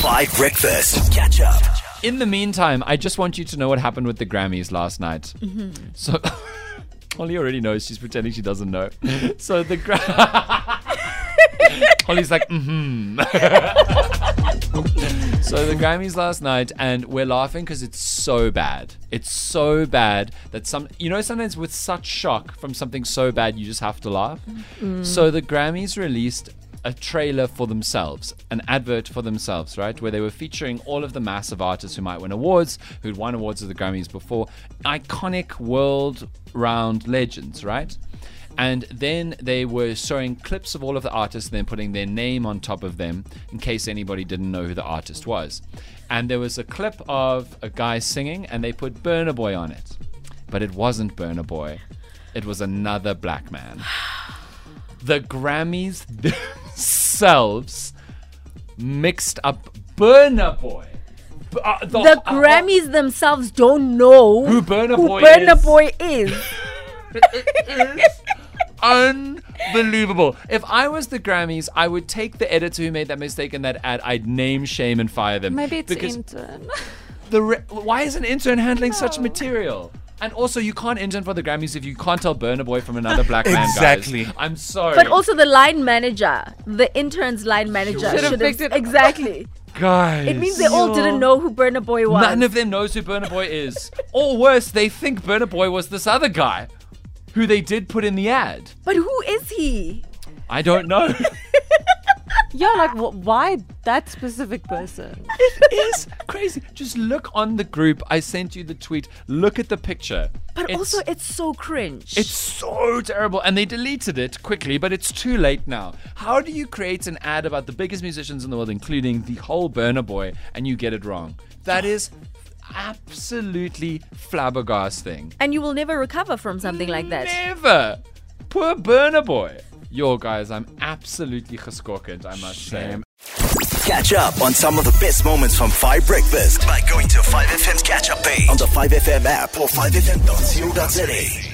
Five Breakfast. Catch up. In the meantime, I just want you to know what happened with the Grammys last night. Mm-hmm. So, Holly already knows. She's pretending she doesn't know. Mm-hmm. So the gra- Holly's like, mm-hmm. so the Grammys last night, and we're laughing because it's so bad. It's so bad that some, you know, sometimes with such shock from something so bad, you just have to laugh. Mm. So the Grammys released a trailer for themselves, an advert for themselves, right? Where they were featuring all of the massive artists who might win awards, who'd won awards at the Grammys before, iconic world round legends, right? And then they were showing clips of all of the artists and then putting their name on top of them in case anybody didn't know who the artist was. And there was a clip of a guy singing and they put Burna Boy on it. But it wasn't Burna Boy, it was another black man the Grammys themselves mixed up Burna Boy. Uh, The uh, Grammys themselves don't know Who Burna who Boy Burna is. Boy is. unbelievable. If I was the Grammys, I would take the editor who made that mistake in that ad. I'd name, shame, and fire them. Maybe it's because intern. the re- why is an intern handling such material? And also, you can't intern for the Grammys if you can't tell Burna Boy from another black man. guys. Exactly. I'm sorry. But also the line manager, the intern's line manager Should have picked it- exactly. guys, It means they all didn't know who Burna Boy was. None of them knows who Burna Boy is. or worse, they think Burna Boy was this other guy who they did put in the ad. but who is he? I don't know. Yeah, like wh- why that specific person? it is crazy. Just look on the group. I sent you the tweet. Look at the picture. But It's- also, it's so cringe. It's so terrible. And they deleted it quickly, but it's too late now. How do you create an ad about the biggest musicians in the world, including the whole Burna Boy, and you get it wrong? That is absolutely flabbergasting. and you will never recover from something like that. Never. Poor Burna Boy. Yo, guys, I'm absolutely geschokkend, I must say. Catch up on some of the best moments from 5 Breakfast by going to 5FM's catch up page on the 5FM app or 5FM.co.za.